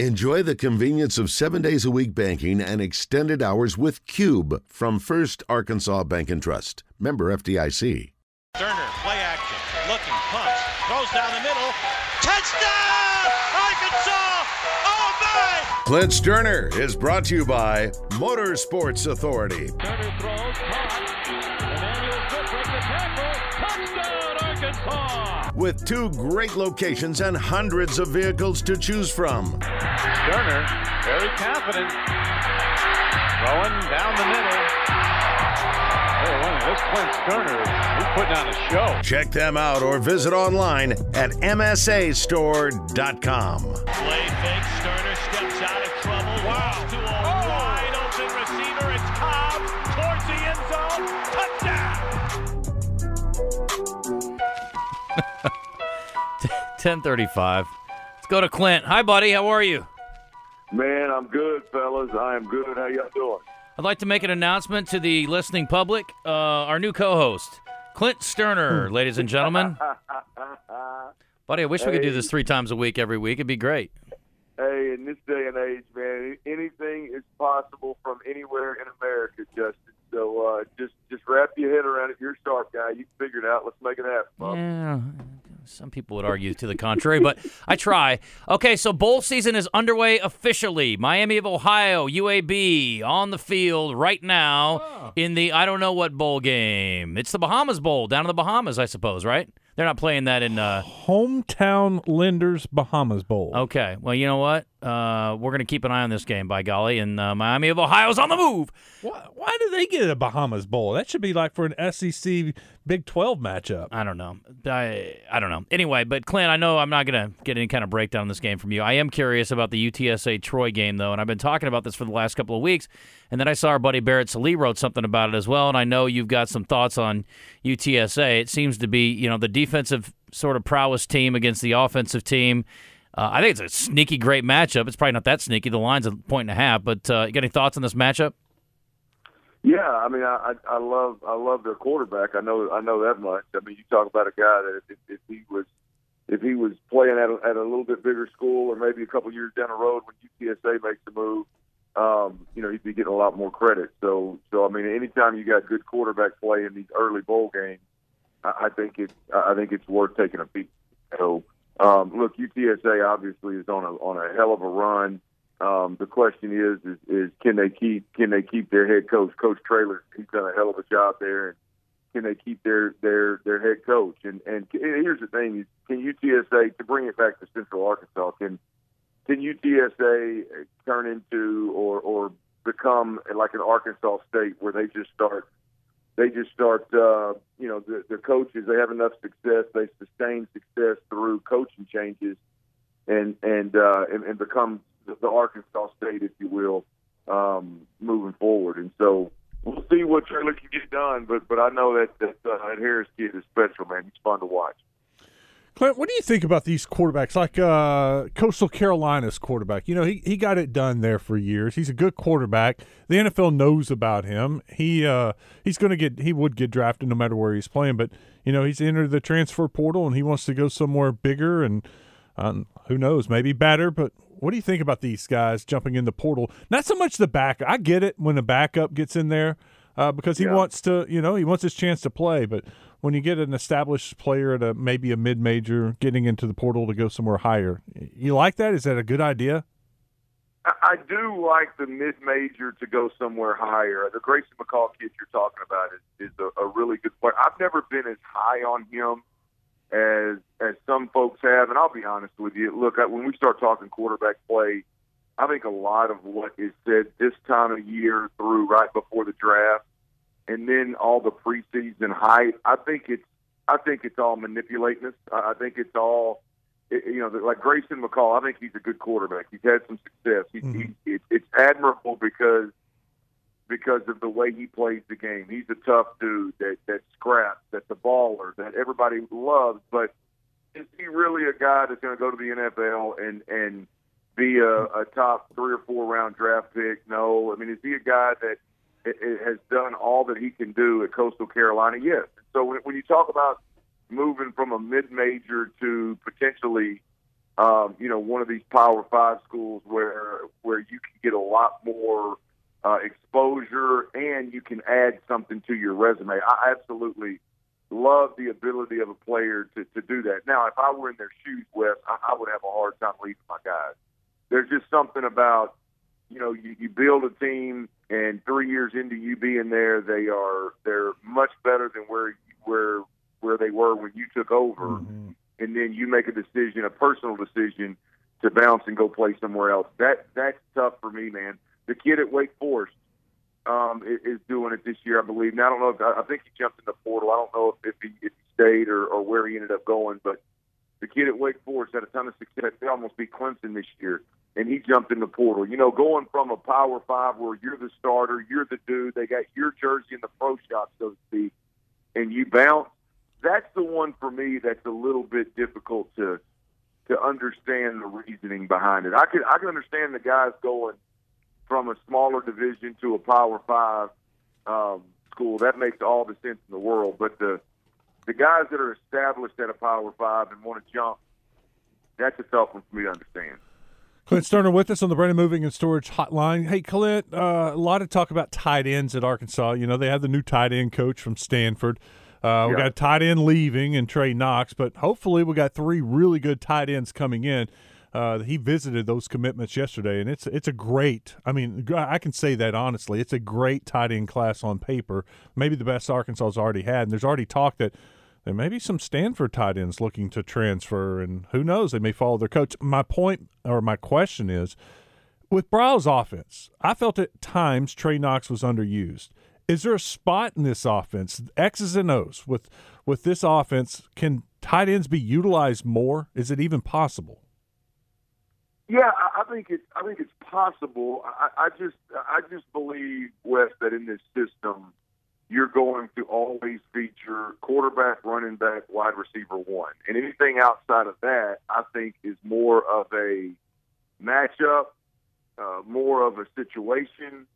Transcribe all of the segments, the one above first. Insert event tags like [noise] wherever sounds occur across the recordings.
Enjoy the convenience of seven days a week banking and extended hours with Cube from First Arkansas Bank and Trust. Member FDIC. Turner, play action, looking, punts, throws down the middle, touchdown, Arkansas! Oh my! Clint Stoerner is brought to you by Motorsports Authority. Turner throws, caught. Emmanuel Smith breaks the tackle. Touchdown, Arkansas! With two great locations and hundreds of vehicles to choose from. Turner, very confident. Throwing down the middle. Oh, hey, wait, this Clint Stoerner, he's putting on a show. Check them out or visit online at msastore.com. Play fake, Stoerner steps out of trouble, wow. 1035. Let's go to Clint. Hi, buddy. How are you? Man, I'm good, fellas. I am good. How y'all doing? I'd like to make an announcement to the listening public. Uh, our new co-host, Clint Stoerner, [laughs] ladies and gentlemen. [laughs] Buddy, I wish we could do this three times a week every week. It'd be great. Hey, in this day and age, man, anything is possible from anywhere in America, Justin. So uh, just just wrap your head around it. You're a sharp guy. You can figure it out. Let's make it happen. bub. Yeah, some people would argue to the contrary, but I try. Okay, so bowl season is underway officially. Miami of Ohio, UAB on the field right now in the I don't know what bowl game. It's the Bahamas Bowl down in the Bahamas, I suppose, right? They're not playing that in. Uh, Hometown Lenders Bahamas Bowl. okay, well, you know what? Uh, we're going to keep an eye on this game, by golly, and uh, Miami of Ohio's on the move. Why, why do they get a Bahamas Bowl? That should be like for an SEC Big 12 matchup. I don't know. I I don't know. Anyway, but Clint, I know I'm not going to get any kind of breakdown on this game from you. I am curious about the UTSA Troy game though, and I've been talking about this for the last couple of weeks. And then I saw our buddy Barrett Sallee wrote something about it as well, and I know you've got some thoughts on UTSA. It seems to be, you know, the defensive sort of prowess team against the offensive team. Uh, I think it's a sneaky great matchup. It's probably not that sneaky. The line's a point and a half, but uh, you got any thoughts on this matchup? Yeah, I mean, I, I love I love their quarterback. I know I know that much. I mean, you talk about a guy that if, if he was if he was playing at a, at a little bit bigger school or maybe a couple years down the road when UTSA makes a move, um, you know, he'd be getting a lot more credit. So so I mean, anytime you got good quarterback play in these early bowl games, I, I think it's I think it's worth taking a peek. So um, look, UTSA obviously is on a on a hell of a run. Um, the question is, is, is can they keep can they keep their head coach, Coach Traylor? He's done a hell of a job there, and can they keep their their their head coach? And and here's the thing: can UTSA to bring it back to Central Arkansas? Can can UTSA turn into or or become like an Arkansas State where they just start they just start uh, you know the, the coaches they have enough success they sustain success through coaching changes and and uh, and, and become the, Arkansas State, if you will, um, moving forward. And so we'll see what Traylor can get done. But but I know that that, uh, that Harris kid is special, man. He's fun to watch. Clint, what do you think about these quarterbacks like uh, Coastal Carolina's quarterback? You know, he, he got it done there for years. He's a good quarterback. The NFL knows about him. He uh, he's going to get he would get drafted no matter where he's playing, but you know he's entered the transfer portal and he wants to go somewhere bigger and um, who knows maybe better. But what do you think about these guys jumping in the portal? Not so much the back. I get it when the backup gets in there uh, because he Yeah. wants to you know he wants his chance to play, but when you get an established player at a maybe a mid major getting into the portal to go somewhere higher. You like that? Is that a good idea? I, do like the mid major to go somewhere higher. The Grayson McCall kid you're talking about is, is a, a really good player. I've never been as high on him as as some folks have, and I'll be honest with you. Look, when we start talking quarterback play, I think a lot of what is said this time of year through right before the draft, and then all the preseason hype. I think it's I think it's all manipulating us. I think it's all it- you know, like Grayson McCall, I think he's a good quarterback. He's had some success. He, Mhm. he, it, it's admirable because because of the way he plays the game. He's a tough dude that that scraps, that's a baller, that everybody loves. But is he really a guy that's going to go to the NFL and and be a, a top three or four round draft pick? No. I mean, is he a guy that has done all that he can do at Coastal Carolina? Yes. So when, you talk about moving from a mid major to potentially um, you know, one of these Power Five schools where where you can get a lot more uh, exposure and you can add something to your resume. I absolutely love the ability of a player to, to do that. Now, if I were in their shoes, Wes, I, I would have a hard time leaving my guys. There's just something about, you know, you, you build a team, and three years into you being there, they are they're much better than where where where they were when you took over, mm-hmm. and then you make a decision, a personal decision, to bounce and go play somewhere else. That that's tough for me, man. The kid at Wake Forest um, is doing it this year, I believe. Now I don't know if I think he jumped in the portal. I don't know if, if he if he stayed or, or where he ended up going, but the kid at Wake Forest had a ton of success. They almost beat Clemson this year, and he jumped in the portal. You know, going from a Power Five where you're the starter, you're the dude, they got your jersey in the pro shop, so to speak, and you bounce. That's the one for me that's a little bit difficult to to understand the reasoning behind it. I could I can understand the guys going from a smaller division to a Power Five um, school. That makes all the sense in the world. But the the guys that are established at a Power Five and want to jump, that's a tough one for me to understand. Clint Stoerner with us on the Brandon Moving and Storage Hotline. Hey, Clint, uh, a lot of talk about tight ends at Arkansas. You know, they have the new tight end coach from Stanford. Uh, we got a tight end leaving and Trey Knox, but hopefully we got three really good tight ends coming in. Uh, he visited those commitments yesterday, and it's it's a great. I mean, I can say that honestly. It's a great tight end class on paper. Maybe the best Arkansas's already had, and there's already talk that there may be some Stanford tight ends looking to transfer, and who knows, they may follow their coach. My point or my question is, with Briles' offense, I felt at times Trey Knox was underused. Is there a spot in this offense, X's and O's, with with this offense? Can tight ends be utilized more? Is it even possible? Yeah, I, think it's I think it's possible. I, I just I just believe Wes that in this system you're going to always feature quarterback, running back, wide receiver one, and anything outside of that, I think, is more of a matchup, uh, more of a situation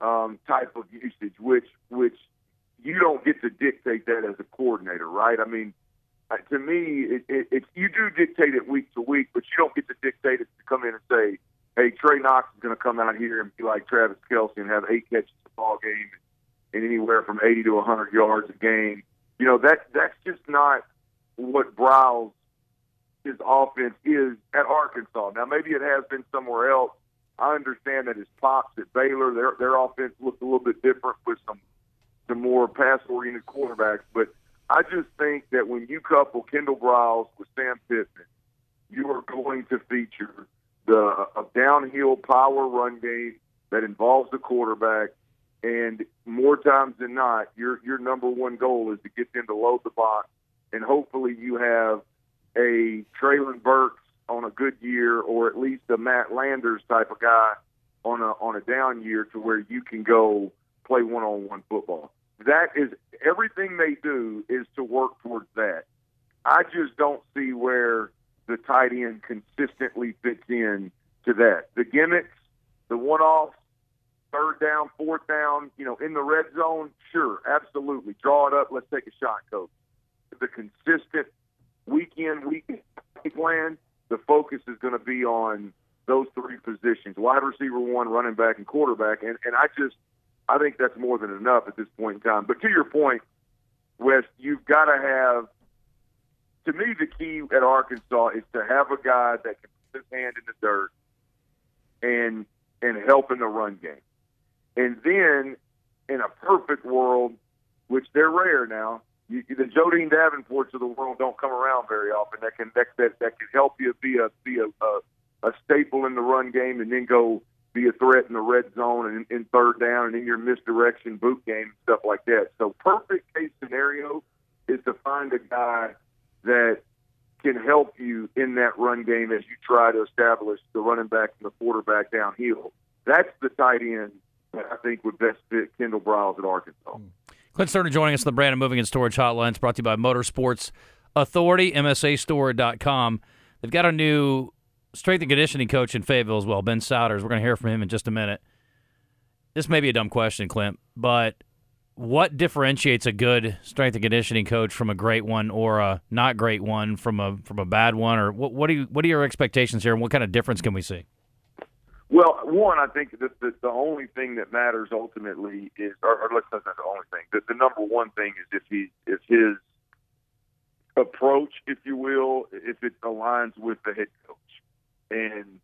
um, type of usage, which which you don't get to dictate that as a coordinator, right? I mean, uh, to me, it, it, it, you do dictate it week to week, but you don't get to dictate it to come in and say, "Hey, Trey Knox is going to come out here and be like Travis Kelce and have eight catches a ball game and anywhere from 80 to 100 yards a game." You know that that's just not what Briles' his offense is at Arkansas. Now, maybe it has been somewhere else. I understand that his pops at Baylor, their their offense looked a little bit different with some some more pass oriented quarterbacks, but I just think that when you couple Kendall Briles with Sam Pittman, you are going to feature the a downhill power run game that involves the quarterback. And more times than not, your your number one goal is to get them to load the box, and hopefully you have a Treylon Burks on a good year, or at least a Matt Landers type of guy on a on a down year, to where you can go play one on one football that is everything they do is to work towards that. I just don't see where the tight end consistently fits in to that. The gimmicks, the one off, third down, fourth down, you know, in the red zone, sure, absolutely. Draw it up, let's take a shot, coach. The consistent week in, week plan, the focus is going to be on those three positions wide receiver one, running back, and quarterback. And, and I just, I think that's more than enough at this point in time. But to your point, Wes, you've got to have. To me, the key at Arkansas is to have a guy that can put his hand in the dirt and and help in the run game. And then, in a perfect world, which they're rare now, you, the Jodine Davenports of the world don't come around very often. That can that that, that can help you be a be a, a a staple in the run game, and then go be a threat in the red zone and in third down and in your misdirection boot game and stuff like that. So perfect case scenario is to find a guy that can help you in that run game as you try to establish the running back and the quarterback downhill. That's the tight end that I think would best fit Kendall Briles at Arkansas. Hmm. Clint Stoerner joining us on the Brandon Moving and Storage Hotline. It's brought to you by Motorsports Authority, MSAstore.com. They've got a new strength and conditioning coach in Fayetteville as well, Ben Sowders. We're going to hear from him in just a minute. This may be a dumb question, Clint, but what differentiates a good strength and conditioning coach from a great one or a not great one from a from a bad one or what what are you what are your expectations here and what kind of difference can we see? Well, one, I think that the, the only thing that matters ultimately is, or, or let's not the only thing. The, the number one thing is if he if his approach, if you will, if it aligns with the head coach. And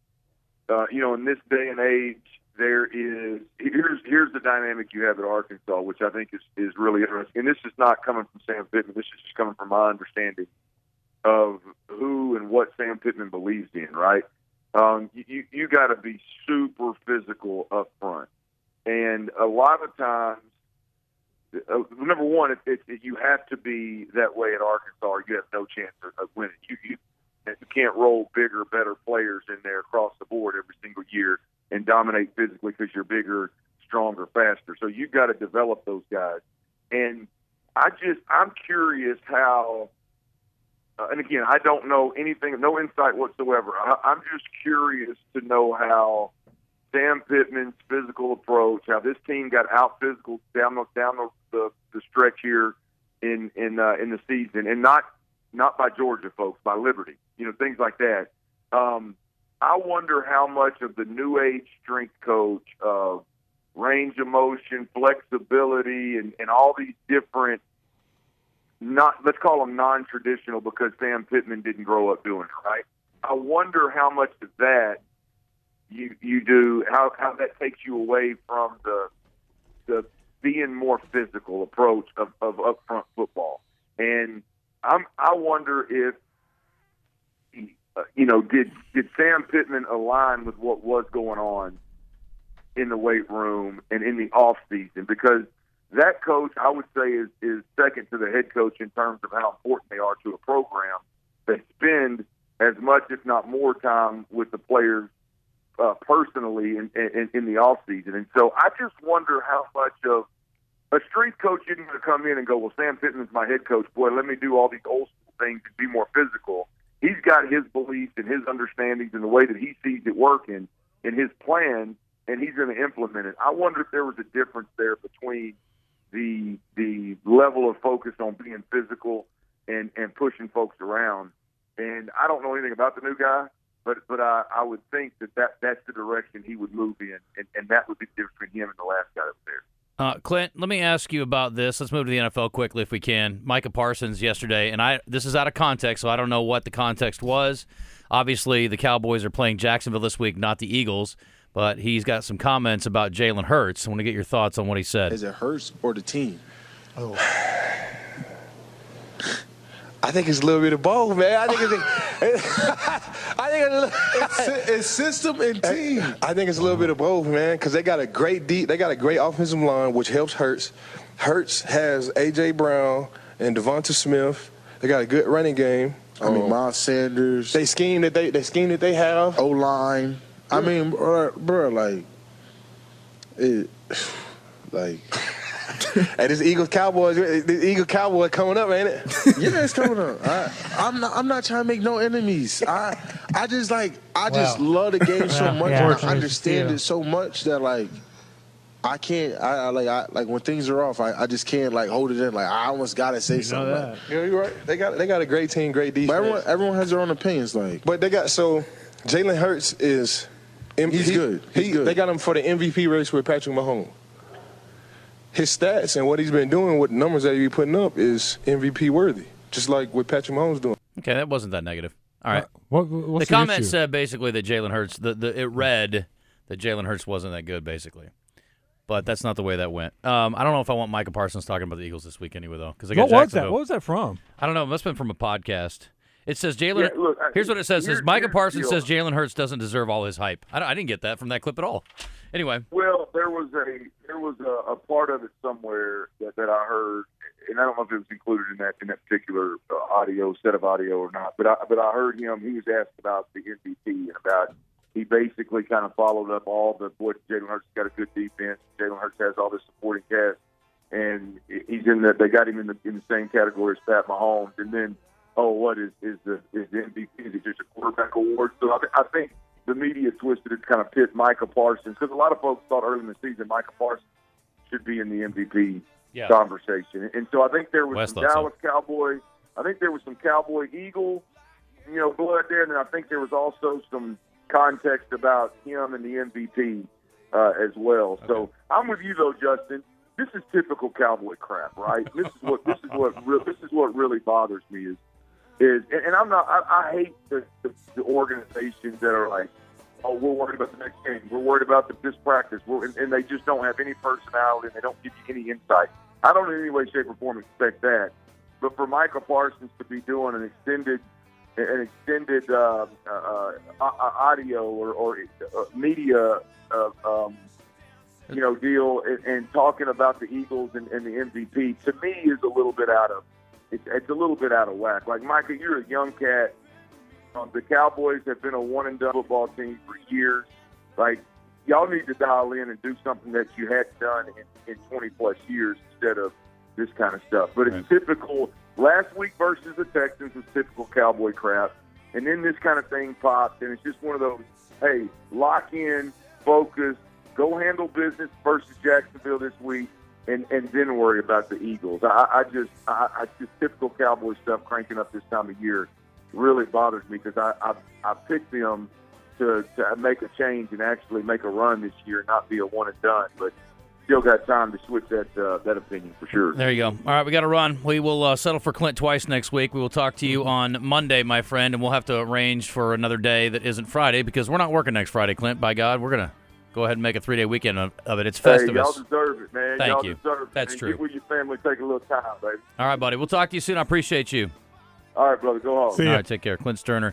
uh, you know, in this day and age, there is here's here's the dynamic you have at Arkansas, which I think is is really interesting. And this is not coming from Sam Pittman. This is just coming from my understanding of who and what Sam Pittman believes in. Right? Um, you you got to be super physical up front, and a lot of times. Uh, number one, it, it, it, you have to be that way at Arkansas, or you have no chance of, of winning. You, you you can't roll bigger, better players in there across the board every single year and dominate physically because you're bigger, stronger, faster. So you've got to develop those guys. And I just, I'm curious how, uh, and again, I don't know anything, no insight whatsoever. I, I'm just curious to know how Sam Pittman's physical approach, how this team got out physical down the down the, the, the stretch here in in uh, in the season, and not not by Georgia folks, by Liberty, you know, things like that. Um, I wonder how much of the new age strength coach of range of motion, flexibility, and, and all these different not let's call them non-traditional because Sam Pittman didn't grow up doing it right. I wonder how much of that you you do how how that takes you away from the the being more physical approach of, of upfront football. And I'm I wonder if you know, did did Sam Pittman align with what was going on in the weight room and in the off season? Because that coach, I would say, is is second to the head coach in terms of how important they are to a program. They spend as much, if not more, time with the players uh, personally in, in, in the off season. And so I just wonder how much of a strength coach isn't going to come in and go, well, Sam Pittman's my head coach. Boy, let me do all these old school things and be more physical he's got his beliefs and his understandings and the way that he sees it working in his plan, and he's going to implement it. I wonder if there was a difference there between the the level of focus on being physical and and pushing folks around. And I don't know anything about the new guy, but but I, I would think that, that that's the direction he would move in, and, and that would be the difference between him and the last guy up there. Uh, Clint, let me ask you about this. Let's move to the NFL quickly if we can. Micah Parsons yesterday, and I this is out of context, so I don't know what the context was. Obviously, the Cowboys are playing Jacksonville this week, not the Eagles. But he's got some comments about Jalen Hurts. I want to get your thoughts on what he said. Is it Hurts or the team? Oh. [sighs] I think it's a little bit of both, man. I think it's, [laughs] I think it's, it's, system and team. I think it's a little bit of both, man, because they got a great deep, they got a great offensive line, which helps Hurts. Hurts has AJ Brown and Devonta Smith. They got a good running game. I mean, um, Miles Sanders. They scheme that they they scheme that they have. O line. I mean, bro, bro, like it, [sighs] like. [laughs] hey, this Eagles Cowboys, the Eagle Cowboy coming up, ain't it? [laughs] yeah, it's coming up. I, am not. I'm not trying to make no enemies. I, I just like. I just love the game so much. Yeah, I understand yeah. it so much that like. I can't. I, I like. I like when things are off. I, I just can't like hold it in. Like I almost gotta say you something. Like, yeah, you're right. They got. They got a great team, great defense. But everyone, everyone has their own opinions. Like, but they got so. Jalen Hurts is. He's he, good. He's he, good. They got him for the MVP race with Patrick Mahomes his stats and what he's been doing, what numbers that he be putting up is MVP worthy, just like what Patrick Mahomes doing. Okay, that wasn't that negative. All right. Uh, what, the, the comment issue? said basically that Jalen Hurts. The, the it read that Jalen Hurts wasn't that good, basically. But that's not the way that went. Um, I don't know if I want Micah Parsons talking about the Eagles this week anyway, though. Because what was that? What was that from? I don't know. It must have been from a podcast. It says Jalen. Yeah, look, here's what it says: Says Micah Parsons says Jalen Hurts doesn't deserve all his hype. I, I, didn't get that from that clip at all. Anyway. Well, there was a there was a, a part of it somewhere that, that I heard, and I don't know if it was included in that in that particular uh, audio set of audio or not. But I but I heard him. He was asked about the MVP and about he basically kind of followed up all the what Jalen Hurts got a good defense. Jalen Hurts has all this supporting cast, and he's in the. They got him in the in the same category as Pat Mahomes, and then oh, what is is the is the MVP? Is it just a quarterback award? So I, th- I think the media twisted it to kind of pit Micah Parsons because a lot of folks thought early in the season Micah Parsons should be in the MVP Yeah. conversation. And so I think there was Wes some thought so. Dallas Cowboy. I think there was some Cowboy Eagle, you know, blood there, and then I think there was also some context about him and the MVP uh, as well. So I'm with you though, Justin. This is typical Cowboy crap, right? this is what this is what re- this is what really bothers me is is and, I'm not I, I hate the, the, the organizations that are like, oh, we're worried about the next game, we're worried about the, this practice, we're, and, and they just don't have any personality and they don't give you any insight. I don't in any way, shape, or form expect that. But for Michael Parsons to be doing an extended an extended uh, uh, uh, audio or, or uh, media uh, um, you know deal and, and talking about the Eagles and, and the MVP to me is a little bit out of it's, it's a little bit out of whack. Like Micah, you're a young cat. Um, the Cowboys have been a one and done football team for years. Like y'all need to dial in and do something that you hadn't done in, in 20 plus years instead of this kind of stuff. But it's typical. Last week versus the Texans was typical Cowboy crap, and then this kind of thing popped, and it's just one of those. Hey, lock in, focus, go handle business versus Jacksonville this week, and and then worry about the Eagles. I, I just, I, I just typical Cowboy stuff cranking up this time of year really bothers me because I, I I picked them to to make a change and actually make a run this year, not be a one and done, but. Still got time to switch that uh, that opinion for sure. There you go. All right, we got to run. We will uh, settle for Clint twice next week. We will talk to you on Monday, my friend, and we'll have to arrange for another day that isn't Friday because we're not working next Friday, Clint. By God, we're gonna go ahead and make a three day weekend of, of it. It's Hey, Festivus. y'all deserve it, man. Thank y'all you. deserve it. That's man. true. Get with your family, take a little time, baby. All right, buddy. We'll talk to you soon. I appreciate you. All right, brother. Go home. See. All right, take care. Clint Stoerner,